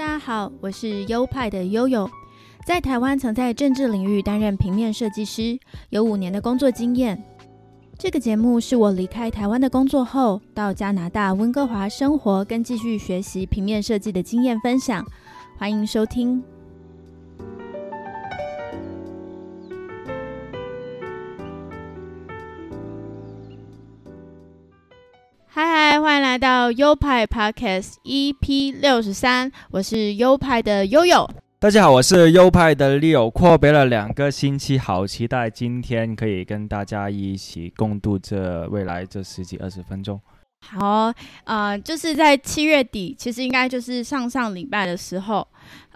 大家好，我是优派的悠悠，在台湾曾在政治领域担任平面设计师，有五年的工作经验。这个节目是我离开台湾的工作后，到加拿大温哥华生活跟继续学习平面设计的经验分享，欢迎收听。到优派 Podcast EP 六十三，我是优派的悠悠。大家好，我是优派的 Leo，阔别了两个星期，好期待今天可以跟大家一起共度这未来这十几二十分钟。好，呃，就是在七月底，其实应该就是上上礼拜的时候，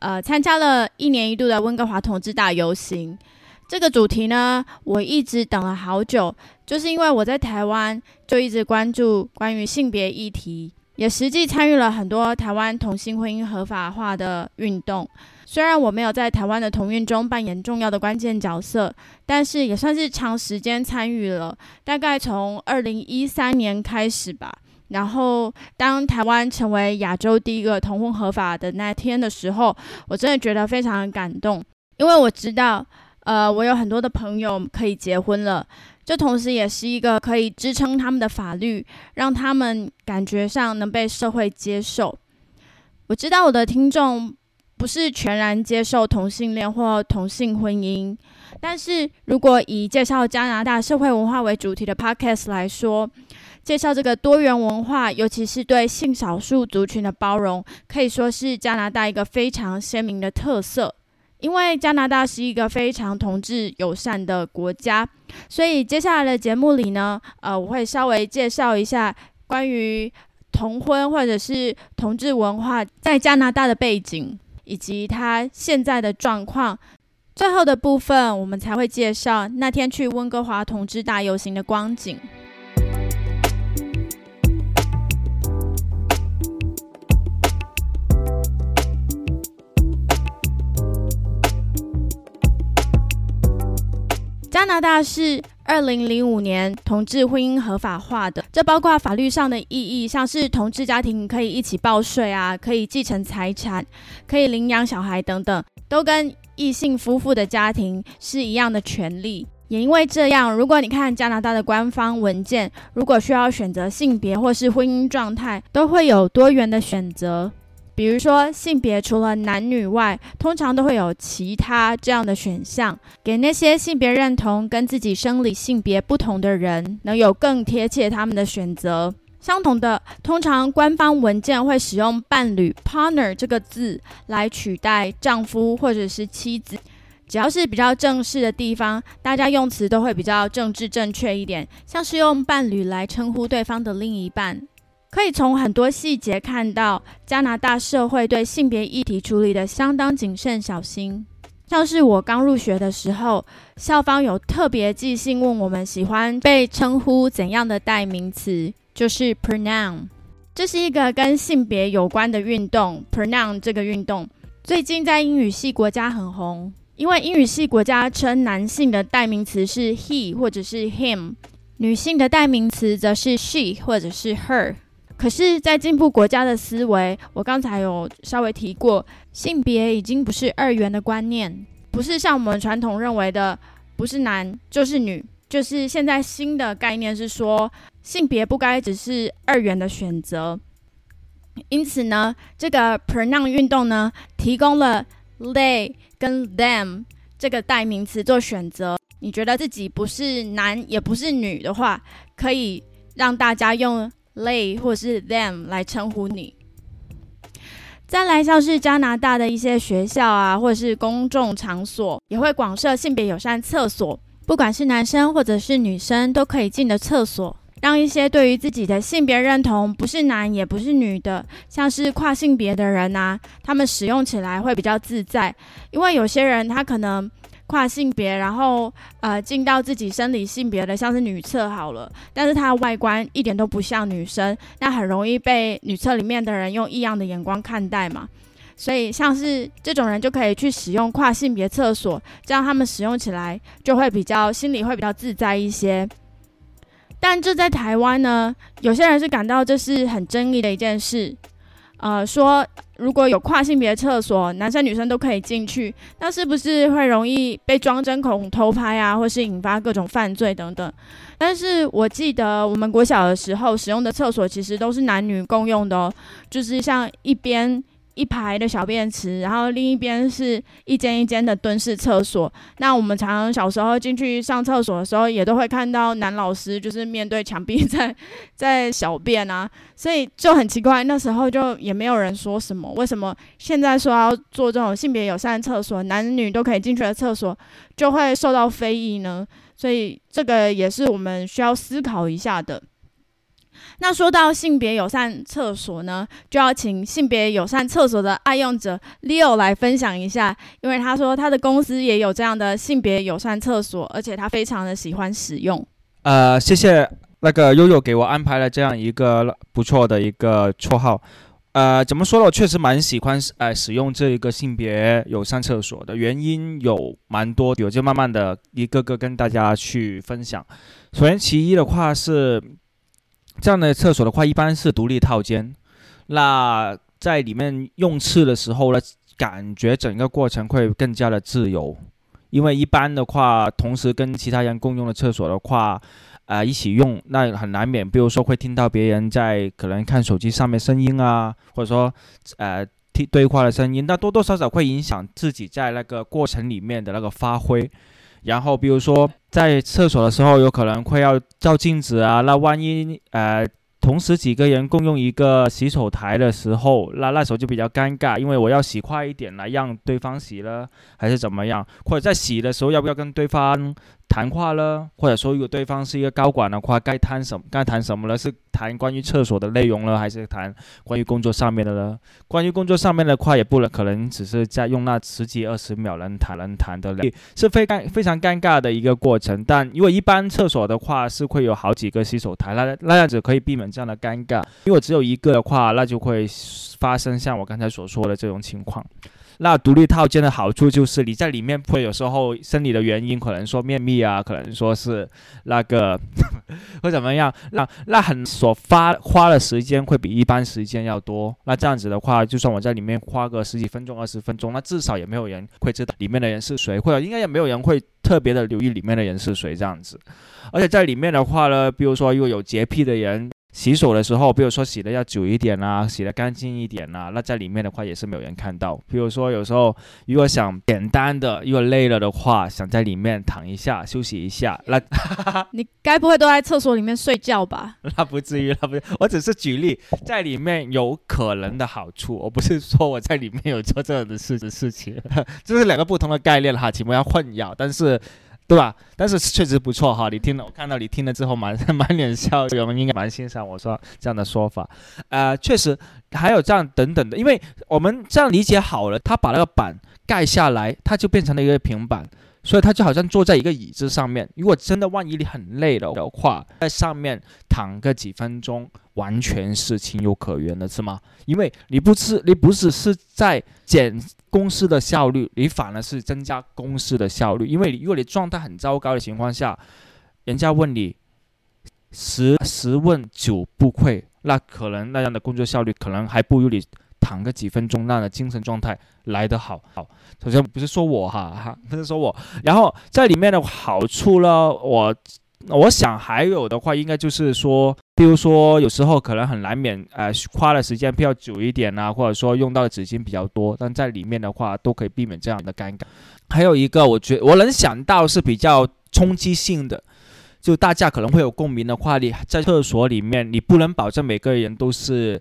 呃，参加了一年一度的温哥华同志大游行。这个主题呢，我一直等了好久，就是因为我在台湾就一直关注关于性别议题，也实际参与了很多台湾同性婚姻合法化的运动。虽然我没有在台湾的同运中扮演重要的关键角色，但是也算是长时间参与了。大概从二零一三年开始吧。然后，当台湾成为亚洲第一个同婚合法的那天的时候，我真的觉得非常感动，因为我知道，呃，我有很多的朋友可以结婚了，这同时也是一个可以支撑他们的法律，让他们感觉上能被社会接受。我知道我的听众。不是全然接受同性恋或同性婚姻，但是如果以介绍加拿大社会文化为主题的 podcast 来说，介绍这个多元文化，尤其是对性少数族群的包容，可以说是加拿大一个非常鲜明的特色。因为加拿大是一个非常同志友善的国家，所以接下来的节目里呢，呃，我会稍微介绍一下关于同婚或者是同志文化在加拿大的背景。以及它现在的状况，最后的部分我们才会介绍那天去温哥华同志大游行的光景。加拿大是。二零零五年，同志婚姻合法化的，这包括法律上的意义，像是同志家庭可以一起报税啊，可以继承财产，可以领养小孩等等，都跟异性夫妇的家庭是一样的权利。也因为这样，如果你看加拿大的官方文件，如果需要选择性别或是婚姻状态，都会有多元的选择。比如说，性别除了男女外，通常都会有其他这样的选项，给那些性别认同跟自己生理性别不同的人，能有更贴切他们的选择。相同的，通常官方文件会使用伴侣 （partner） 这个字来取代丈夫或者是妻子。只要是比较正式的地方，大家用词都会比较政治正确一点，像是用伴侣来称呼对方的另一半。可以从很多细节看到，加拿大社会对性别议题处理的相当谨慎小心。像是我刚入学的时候，校方有特别寄信问我们喜欢被称呼怎样的代名词，就是 pronoun。这是一个跟性别有关的运动，pronoun 这个运动最近在英语系国家很红，因为英语系国家称男性的代名词是 he 或者是 him，女性的代名词则是 she 或者是 her。可是，在进步国家的思维，我刚才有稍微提过，性别已经不是二元的观念，不是像我们传统认为的，不是男就是女，就是现在新的概念是说，性别不该只是二元的选择。因此呢，这个 pronoun 运动呢，提供了 they 跟 them 这个代名词做选择。你觉得自己不是男也不是女的话，可以让大家用。They 或是 them 来称呼你。再来，像是加拿大的一些学校啊，或者是公众场所，也会广设性别友善厕所，不管是男生或者是女生都可以进的厕所，让一些对于自己的性别认同不是男也不是女的，像是跨性别的人呐，他们使用起来会比较自在，因为有些人他可能。跨性别，然后呃进到自己生理性别的，像是女厕好了，但是她外观一点都不像女生，那很容易被女厕里面的人用异样的眼光看待嘛。所以像是这种人就可以去使用跨性别厕所，这样他们使用起来就会比较心里会比较自在一些。但这在台湾呢，有些人是感到这是很争议的一件事。呃，说如果有跨性别厕所，男生女生都可以进去，那是不是会容易被装针孔偷拍啊，或是引发各种犯罪等等？但是我记得我们国小的时候使用的厕所其实都是男女共用的哦，就是像一边。一排的小便池，然后另一边是一间一间的蹲式厕所。那我们常常小时候进去上厕所的时候，也都会看到男老师就是面对墙壁在 在小便啊，所以就很奇怪。那时候就也没有人说什么，为什么现在说要做这种性别友善的厕所，男女都可以进去的厕所，就会受到非议呢？所以这个也是我们需要思考一下的。那说到性别友善厕所呢，就要请性别友善厕所的爱用者 Leo 来分享一下，因为他说他的公司也有这样的性别友善厕所，而且他非常的喜欢使用。呃，谢谢那个悠悠给我安排了这样一个不错的一个绰号。呃，怎么说呢？我确实蛮喜欢呃使用这一个性别友善厕所的原因有蛮多的，我就慢慢的一个个跟大家去分享。首先，其一的话是。这样的厕所的话，一般是独立套间。那在里面用厕的时候呢，感觉整个过程会更加的自由。因为一般的话，同时跟其他人共用的厕所的话，呃，一起用，那很难免，比如说会听到别人在可能看手机上面声音啊，或者说，呃，听对话的声音，那多多少少会影响自己在那个过程里面的那个发挥。然后，比如说在厕所的时候，有可能会要照镜子啊。那万一呃，同时几个人共用一个洗手台的时候，那那时候就比较尴尬，因为我要洗快一点来让对方洗了，还是怎么样？或者在洗的时候，要不要跟对方？谈话了，或者说如果对方是一个高管的话，该谈什么？该谈什么了？是谈关于厕所的内容了，还是谈关于工作上面的呢？关于工作上面的话，也不能可能只是在用那十几二十秒能谈能谈的了，是非尴非常尴尬的一个过程。但如果一般厕所的话，是会有好几个洗手台，那那样子可以避免这样的尴尬。如果只有一个的话，那就会发生像我刚才所说的这种情况。那独立套间的好处就是你在里面会有时候生理的原因，可能说便秘啊，可能说是那个 会怎么样？那那很所花花的时间会比一般时间要多。那这样子的话，就算我在里面花个十几分钟、二十分钟，那至少也没有人会知道里面的人是谁，或者应该也没有人会特别的留意里面的人是谁这样子。而且在里面的话呢，比如说如果有洁癖的人。洗手的时候，比如说洗的要久一点啊，洗的干净一点啊，那在里面的话也是没有人看到。比如说有时候如果想简单的，如果累了的话，想在里面躺一下休息一下，那 你该不会都在厕所里面睡觉吧？那不至于，那不，我只是举例，在里面有可能的好处，我不是说我在里面有做这样的事的事情，这是两个不同的概念哈，请不要混淆。但是。对吧？但是确实不错哈。你听了，我看到你听了之后满满脸笑容，应该蛮欣赏我说这样的说法。呃，确实还有这样等等的，因为我们这样理解好了，他把那个板盖下来，它就变成了一个平板。所以他就好像坐在一个椅子上面，如果真的万一你很累了的话，在上面躺个几分钟，完全是情有可原的，是吗？因为你不是你不只是在减公司的效率，你反而是增加公司的效率。因为如果你状态很糟糕的情况下，人家问你十十问九不会，那可能那样的工作效率可能还不如你。躺个几分钟，那样的精神状态来得好。好，首先不是说我哈哈，不是说我。然后在里面的好处呢，我我想还有的话，应该就是说，比如说有时候可能很难免，呃，花的时间比较久一点啊，或者说用到的纸巾比较多，但在里面的话都可以避免这样的尴尬。还有一个，我觉我能想到是比较冲击性的，就大家可能会有共鸣的话，你在厕所里面，你不能保证每个人都是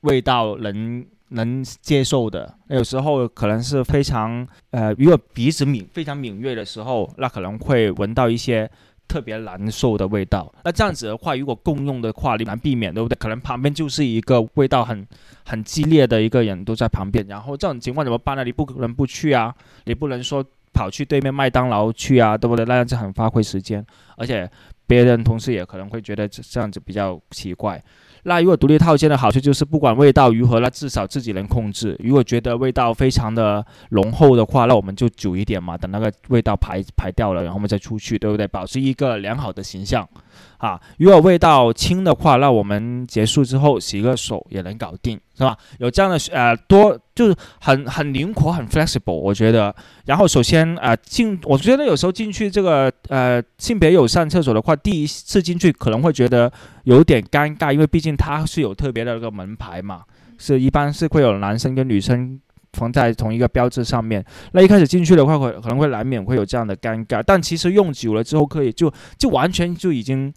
味道能。能接受的，有时候可能是非常呃，如果鼻子敏非常敏锐的时候，那可能会闻到一些特别难受的味道。那这样子的话，如果共用的话，你难避免，对不对？可能旁边就是一个味道很很激烈的一个人都在旁边，然后这种情况怎么办呢？你不可能不去啊，你不能说跑去对面麦当劳去啊，对不对？那样子很花费时间，而且别人同事也可能会觉得这样子比较奇怪。那如果独立套间的好处就是，不管味道如何，那至少自己能控制。如果觉得味道非常的浓厚的话，那我们就煮一点嘛，等那个味道排排掉了，然后我们再出去，对不对？保持一个良好的形象。啊，如果味道轻的话，那我们结束之后洗个手也能搞定，是吧？有这样的呃多就是很很灵活很 flexible，我觉得。然后首先啊进，我觉得有时候进去这个呃性别友善厕所的话，第一次进去可能会觉得有点尴尬，因为毕竟它是有特别的那个门牌嘛，是一般是会有男生跟女生。放在同一个标志上面，那一开始进去的话，会可能会难免会有这样的尴尬。但其实用久了之后，可以就就完全就已经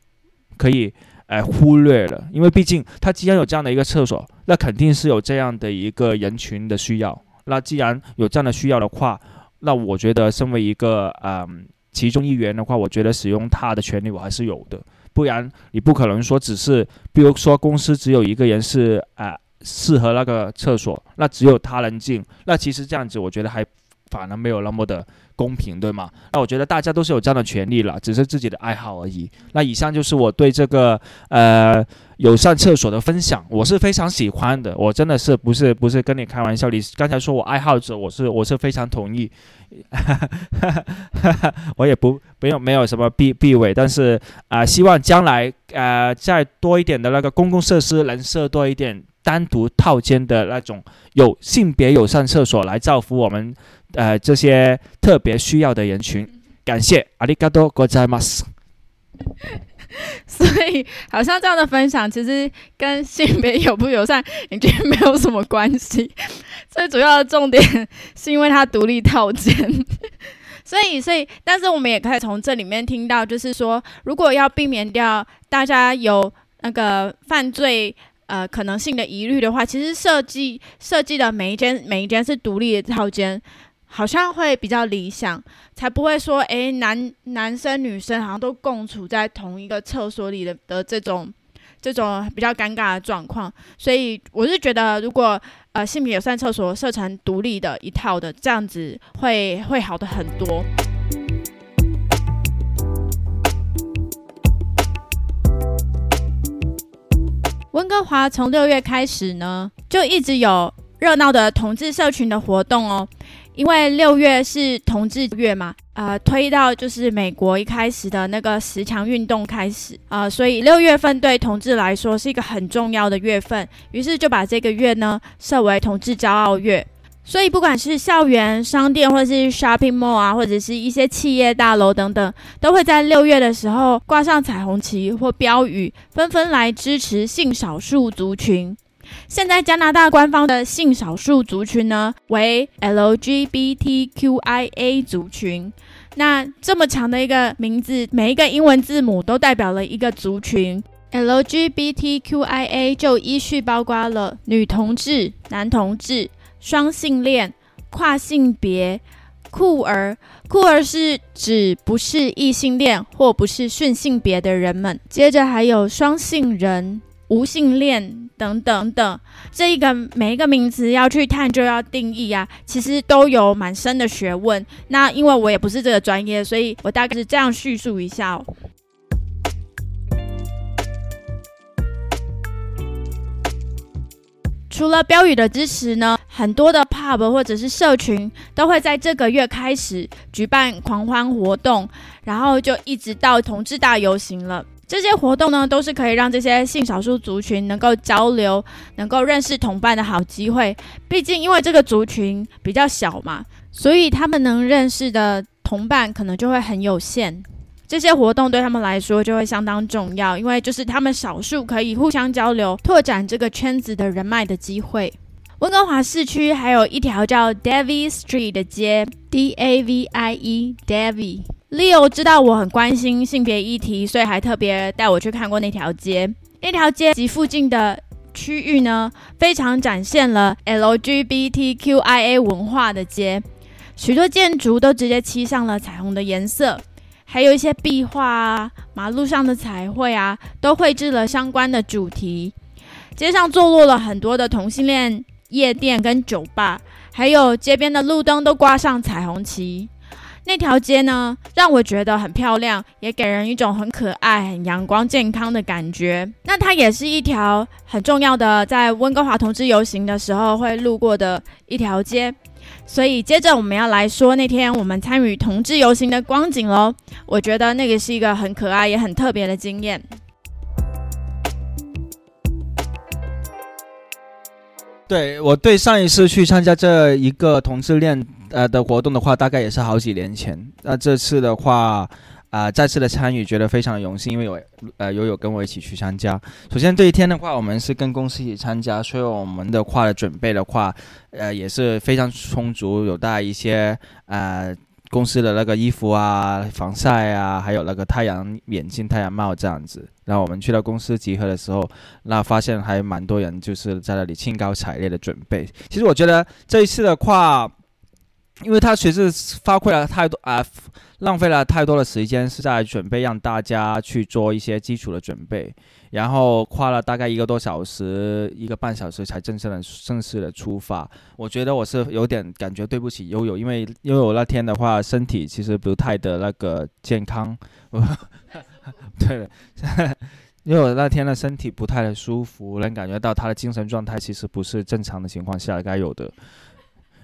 可以呃忽略了，因为毕竟它既然有这样的一个厕所，那肯定是有这样的一个人群的需要。那既然有这样的需要的话，那我觉得身为一个嗯其中一员的话，我觉得使用它的权利我还是有的。不然你不可能说只是，比如说公司只有一个人是啊。适合那个厕所，那只有他能进。那其实这样子，我觉得还反而没有那么的公平，对吗？那我觉得大家都是有这样的权利了，只是自己的爱好而已。那以上就是我对这个呃友善厕所的分享，我是非常喜欢的。我真的是不是不是跟你开玩笑？你刚才说我爱好者，我是我是非常同意。我也不没有没有什么避避讳，但是啊，希望将来呃再多一点的那个公共设施能设多一点。单独套间的那种有性别友善厕所来造福我们，呃，这些特别需要的人群。感谢阿里嘎多国在马斯。所以，好像这样的分享其实跟性别友不友善已经没有什么关系。最主要的重点是因为它独立套间。所以，所以，但是我们也可以从这里面听到，就是说，如果要避免掉大家有那个犯罪。呃，可能性的疑虑的话，其实设计设计的每一间每一间是独立的套间，好像会比较理想，才不会说，诶，男男生女生好像都共处在同一个厕所里的的这种这种比较尴尬的状况。所以我是觉得，如果呃性别友善厕所设成独立的一套的，这样子会会好的很多。温哥华从六月开始呢，就一直有热闹的同志社群的活动哦。因为六月是同志月嘛，呃，推到就是美国一开始的那个十强运动开始啊，所以六月份对同志来说是一个很重要的月份。于是就把这个月呢设为同志骄傲月。所以，不管是校园、商店，或者是 shopping mall 啊，或者是一些企业大楼等等，都会在六月的时候挂上彩虹旗或标语，纷纷来支持性少数族群。现在加拿大官方的性少数族群呢为 LGBTQIA 族群。那这么长的一个名字，每一个英文字母都代表了一个族群。LGBTQIA 就依序包括了女同志、男同志。双性恋、跨性别、酷儿，酷儿是指不是异性恋或不是顺性别的人们。接着还有双性人、无性恋等等等。这一个每一个名词要去探究、要定义啊，其实都有蛮深的学问。那因为我也不是这个专业，所以我大概是这样叙述一下哦。除了标语的支持呢，很多的 pub 或者是社群都会在这个月开始举办狂欢活动，然后就一直到同志大游行了。这些活动呢，都是可以让这些性少数族群能够交流、能够认识同伴的好机会。毕竟，因为这个族群比较小嘛，所以他们能认识的同伴可能就会很有限。这些活动对他们来说就会相当重要，因为就是他们少数可以互相交流、拓展这个圈子的人脉的机会。温哥华市区还有一条叫 davi Street 的街，D A V I E DAVI。Leo 知道我很关心性别议题，所以还特别带我去看过那条街。那条街及附近的区域呢，非常展现了 LGBTQIA 文化的街，许多建筑都直接漆上了彩虹的颜色。还有一些壁画啊，马路上的彩绘啊，都绘制了相关的主题。街上坐落了很多的同性恋夜店跟酒吧，还有街边的路灯都挂上彩虹旗。那条街呢，让我觉得很漂亮，也给人一种很可爱、很阳光、健康的感觉。那它也是一条很重要的，在温哥华同志游行的时候会路过的一条街。所以接着我们要来说那天我们参与同志游行的光景喽。我觉得那个是一个很可爱也很特别的经验。对我对上一次去参加这一个同志恋呃的活动的话，大概也是好几年前。那这次的话。啊，再次的参与，觉得非常荣幸，因为有呃悠悠跟我一起去参加。首先这一天的话，我们是跟公司一起参加，所以我们的话的准备的话，呃也是非常充足，有带一些呃公司的那个衣服啊、防晒啊，还有那个太阳眼镜、太阳帽这样子。然后我们去到公司集合的时候，那发现还蛮多人就是在那里兴高采烈的准备。其实我觉得这一次的话。因为他其实花费了太多啊，浪费了太多的时间，是在准备让大家去做一些基础的准备，然后花了大概一个多小时、一个半小时才正式的正式的出发。我觉得我是有点感觉对不起悠悠，因为悠悠那天的话身体其实不太的那个健康，对，因为我那天的身体不太的舒服，能感觉到他的精神状态其实不是正常的情况下该有的，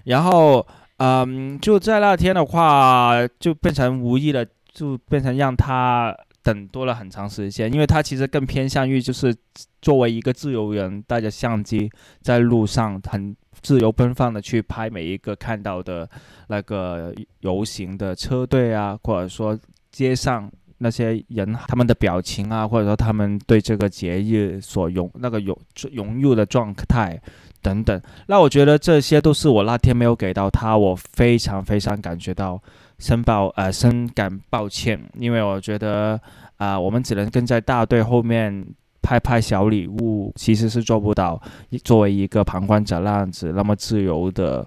然后。嗯，就在那天的话，就变成无意的，就变成让他等多了很长时间，因为他其实更偏向于就是作为一个自由人，带着相机在路上很自由奔放的去拍每一个看到的那个游行的车队啊，或者说街上那些人他们的表情啊，或者说他们对这个节日所融那个融融入的状态。等等，那我觉得这些都是我那天没有给到他，我非常非常感觉到深抱呃深感抱歉，因为我觉得啊，我们只能跟在大队后面拍拍小礼物，其实是做不到作为一个旁观者那样子那么自由的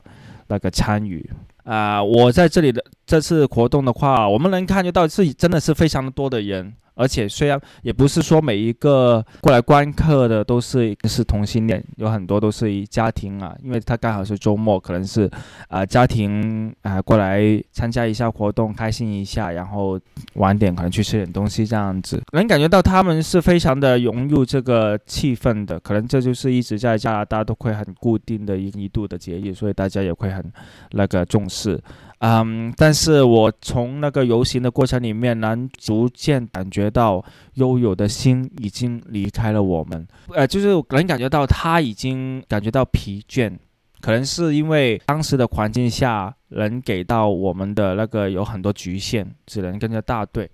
那个参与啊。我在这里的这次活动的话，我们能看得到是真的是非常的多的人。而且虽然也不是说每一个过来观课的都是是同性恋，有很多都是以家庭啊，因为他刚好是周末，可能是啊家庭啊过来参加一下活动，开心一下，然后晚点可能去吃点东西这样子，能感觉到他们是非常的融入这个气氛的，可能这就是一直在加拿大都会很固定的一一度的节日，所以大家也会很那个重视。嗯，但是我从那个游行的过程里面，能逐渐感觉到悠悠的心已经离开了我们，呃，就是能感觉到他已经感觉到疲倦，可能是因为当时的环境下能给到我们的那个有很多局限，只能跟着大队。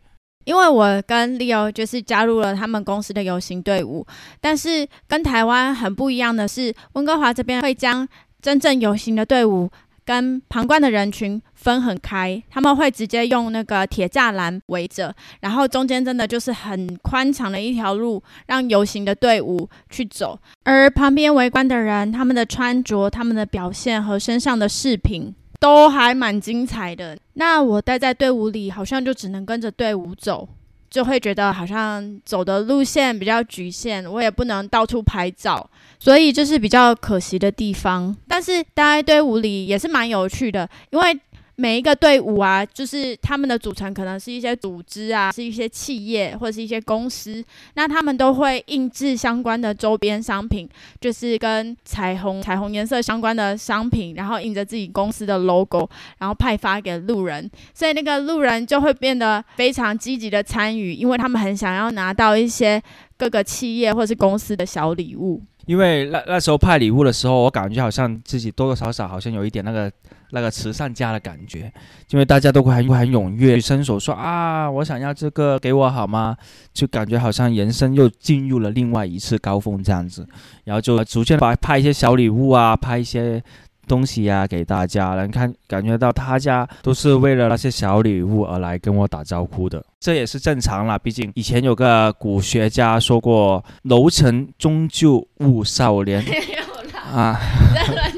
因为我跟 Leo 就是加入了他们公司的游行队伍，但是跟台湾很不一样的是，温哥华这边会将真正游行的队伍。跟旁观的人群分很开，他们会直接用那个铁栅栏围着，然后中间真的就是很宽敞的一条路，让游行的队伍去走。而旁边围观的人，他们的穿着、他们的表现和身上的饰品都还蛮精彩的。那我待在队伍里，好像就只能跟着队伍走。就会觉得好像走的路线比较局限，我也不能到处拍照，所以就是比较可惜的地方。但是待在队伍里也是蛮有趣的，因为。每一个队伍啊，就是他们的组成可能是一些组织啊，是一些企业或者是一些公司，那他们都会印制相关的周边商品，就是跟彩虹彩虹颜色相关的商品，然后印着自己公司的 logo，然后派发给路人，所以那个路人就会变得非常积极的参与，因为他们很想要拿到一些各个企业或是公司的小礼物。因为那那时候派礼物的时候，我感觉好像自己多多少少好像有一点那个那个慈善家的感觉，因为大家都会很很踊跃去伸手说啊，我想要这个给我好吗？就感觉好像人生又进入了另外一次高峰这样子，然后就逐渐把拍一些小礼物啊，拍一些。东西呀，给大家能看感觉到他家都是为了那些小礼物而来跟我打招呼的，这也是正常啦。毕竟以前有个古学家说过：“楼层终究误少年。”啊。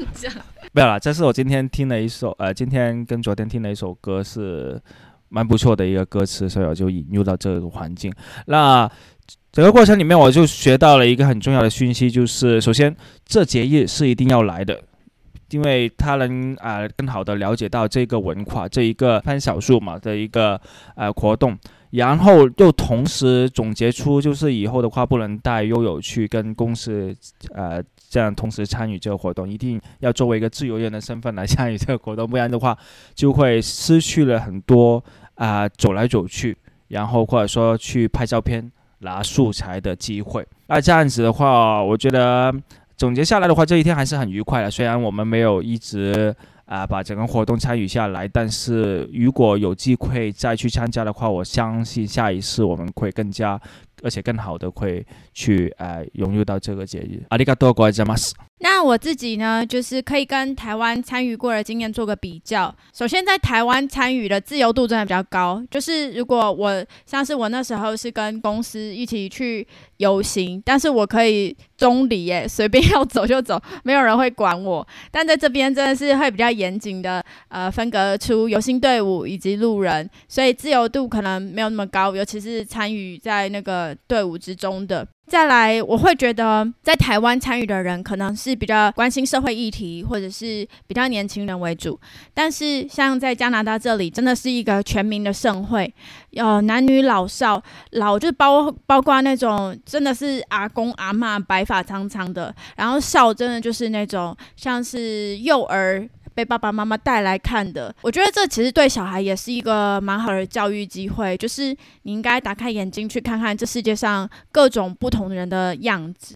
没有了，这是我今天听的一首，呃，今天跟昨天听的一首歌是蛮不错的一个歌词，所以我就引入到这个环境。那整个过程里面，我就学到了一个很重要的讯息，就是首先这节日是一定要来的。因为他能啊更好的了解到这个文化，这一个潘小树嘛的一个呃活动，然后又同时总结出，就是以后的话不能带悠悠去跟公司，呃，这样同时参与这个活动，一定要作为一个自由人的身份来参与这个活动，不然的话就会失去了很多啊走来走去，然后或者说去拍照片拿素材的机会。那这样子的话，我觉得总结下来的话，这一天还是很愉快的。虽然我们没有一直。啊，把整个活动参与下来，但是如果有机会再去参加的话，我相信下一次我们会更加，而且更好的会去呃融入到这个节日。阿里嘎多，各位马斯。那我自己呢，就是可以跟台湾参与过的经验做个比较。首先，在台湾参与的自由度真的比较高，就是如果我像是我那时候是跟公司一起去游行，但是我可以中离耶，随便要走就走，没有人会管我。但在这边真的是会比较严谨的，呃，分隔出游行队伍以及路人，所以自由度可能没有那么高，尤其是参与在那个队伍之中的。再来，我会觉得在台湾参与的人可能是比较关心社会议题，或者是比较年轻人为主。但是像在加拿大这里，真的是一个全民的盛会，有男女老少，老就包包括那种真的是阿公阿妈白发苍苍的，然后少真的就是那种像是幼儿。被爸爸妈妈带来看的，我觉得这其实对小孩也是一个蛮好的教育机会，就是你应该打开眼睛去看看这世界上各种不同人的样子。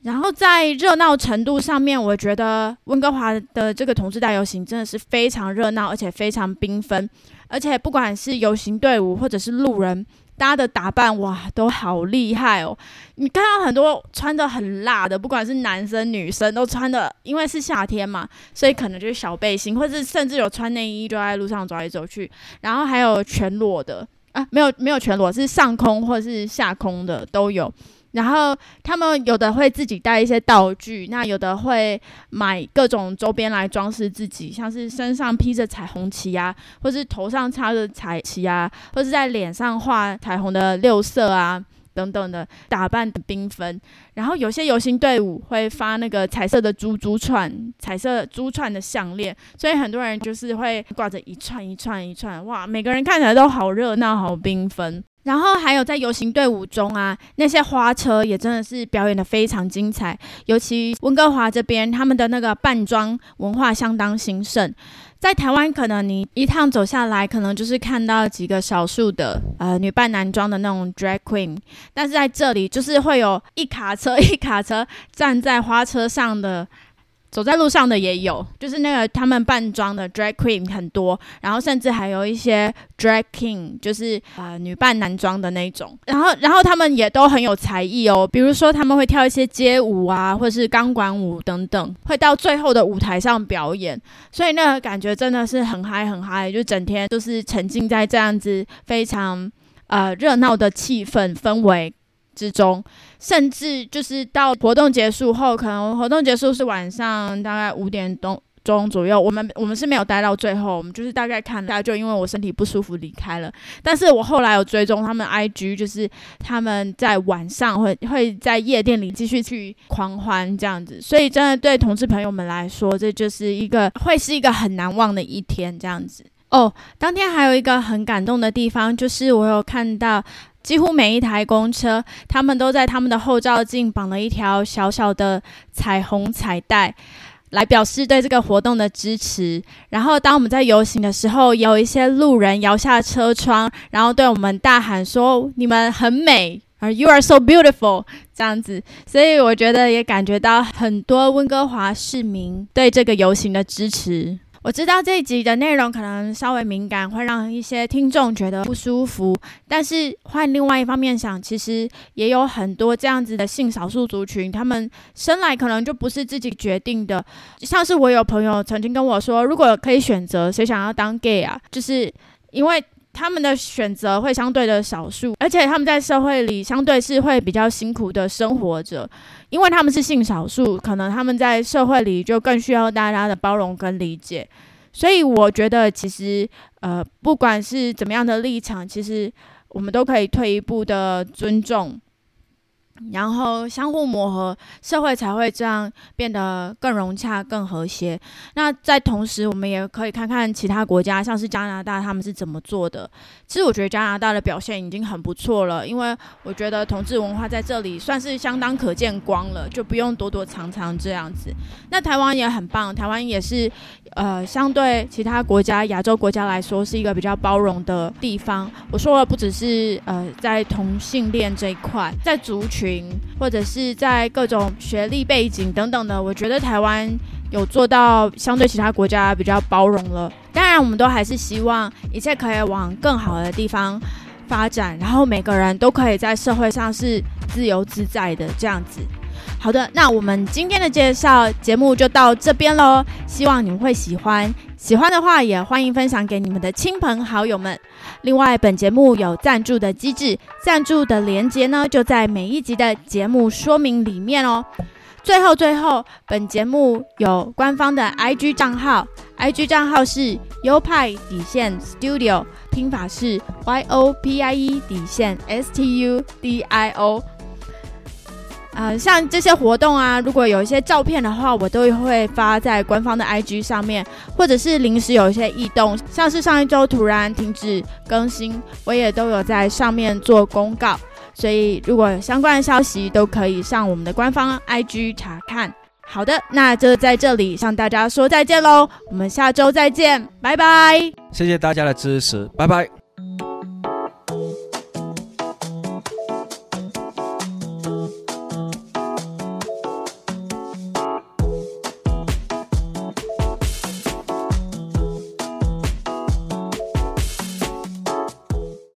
然后在热闹程度上面，我觉得温哥华的这个同志大游行真的是非常热闹，而且非常缤纷，而且不管是游行队伍或者是路人。大家的打扮哇，都好厉害哦！你看到很多穿的很辣的，不管是男生女生都穿的，因为是夏天嘛，所以可能就是小背心，或是甚至有穿内衣就在路上走来走去。然后还有全裸的啊，没有没有全裸，是上空或是下空的都有。然后他们有的会自己带一些道具，那有的会买各种周边来装饰自己，像是身上披着彩虹旗啊，或是头上插着彩旗啊，或是在脸上画彩虹的六色啊等等的打扮的缤纷。然后有些游行队伍会发那个彩色的珠珠串、彩色珠串的项链，所以很多人就是会挂着一串一串一串，哇，每个人看起来都好热闹、好缤纷。然后还有在游行队伍中啊，那些花车也真的是表演的非常精彩。尤其温哥华这边，他们的那个扮装文化相当兴盛。在台湾，可能你一趟走下来，可能就是看到几个少数的呃女扮男装的那种 drag queen，但是在这里就是会有一卡车一卡车站在花车上的。走在路上的也有，就是那个他们扮装的 drag queen 很多，然后甚至还有一些 drag king，就是呃女扮男装的那种。然后，然后他们也都很有才艺哦，比如说他们会跳一些街舞啊，或是钢管舞等等，会到最后的舞台上表演。所以那个感觉真的是很嗨很嗨，就整天都是沉浸在这样子非常呃热闹的气氛氛围。之中，甚至就是到活动结束后，可能活动结束是晚上大概五点钟钟左右，我们我们是没有待到最后，我们就是大概看下，就因为我身体不舒服离开了。但是我后来有追踪他们 IG，就是他们在晚上会会在夜店里继续去狂欢这样子，所以真的对同志朋友们来说，这就是一个会是一个很难忘的一天这样子。哦，当天还有一个很感动的地方，就是我有看到。几乎每一台公车，他们都在他们的后照镜绑了一条小小的彩虹彩带，来表示对这个活动的支持。然后，当我们在游行的时候，有一些路人摇下车窗，然后对我们大喊说：“你们很美，而 You are so beautiful。”这样子，所以我觉得也感觉到很多温哥华市民对这个游行的支持。我知道这一集的内容可能稍微敏感，会让一些听众觉得不舒服。但是换另外一方面想，其实也有很多这样子的性少数族群，他们生来可能就不是自己决定的。像是我有朋友曾经跟我说，如果可以选择，谁想要当 gay 啊？就是因为。他们的选择会相对的少数，而且他们在社会里相对是会比较辛苦的生活着，因为他们是性少数，可能他们在社会里就更需要大家的包容跟理解。所以我觉得，其实呃，不管是怎么样的立场，其实我们都可以退一步的尊重。然后相互磨合，社会才会这样变得更融洽、更和谐。那在同时，我们也可以看看其他国家，像是加拿大，他们是怎么做的。其实我觉得加拿大的表现已经很不错了，因为我觉得同志文化在这里算是相当可见光了，就不用躲躲藏藏这样子。那台湾也很棒，台湾也是呃，相对其他国家、亚洲国家来说，是一个比较包容的地方。我说的不只是呃，在同性恋这一块，在族群群或者是在各种学历背景等等的，我觉得台湾有做到相对其他国家比较包容了。当然，我们都还是希望一切可以往更好的地方发展，然后每个人都可以在社会上是自由自在的这样子。好的，那我们今天的介绍节目就到这边喽，希望你们会喜欢。喜欢的话也欢迎分享给你们的亲朋好友们。另外，本节目有赞助的机制，赞助的连接呢就在每一集的节目说明里面哦。最后，最后，本节目有官方的 IG 账号，IG 账号是优派底线 Studio，拼法是 Y O P I E 底线 S T U D I O。呃，像这些活动啊，如果有一些照片的话，我都会发在官方的 IG 上面，或者是临时有一些异动，像是上一周突然停止更新，我也都有在上面做公告。所以如果有相关的消息，都可以上我们的官方 IG 查看。好的，那就在这里向大家说再见喽，我们下周再见，拜拜。谢谢大家的支持，拜拜。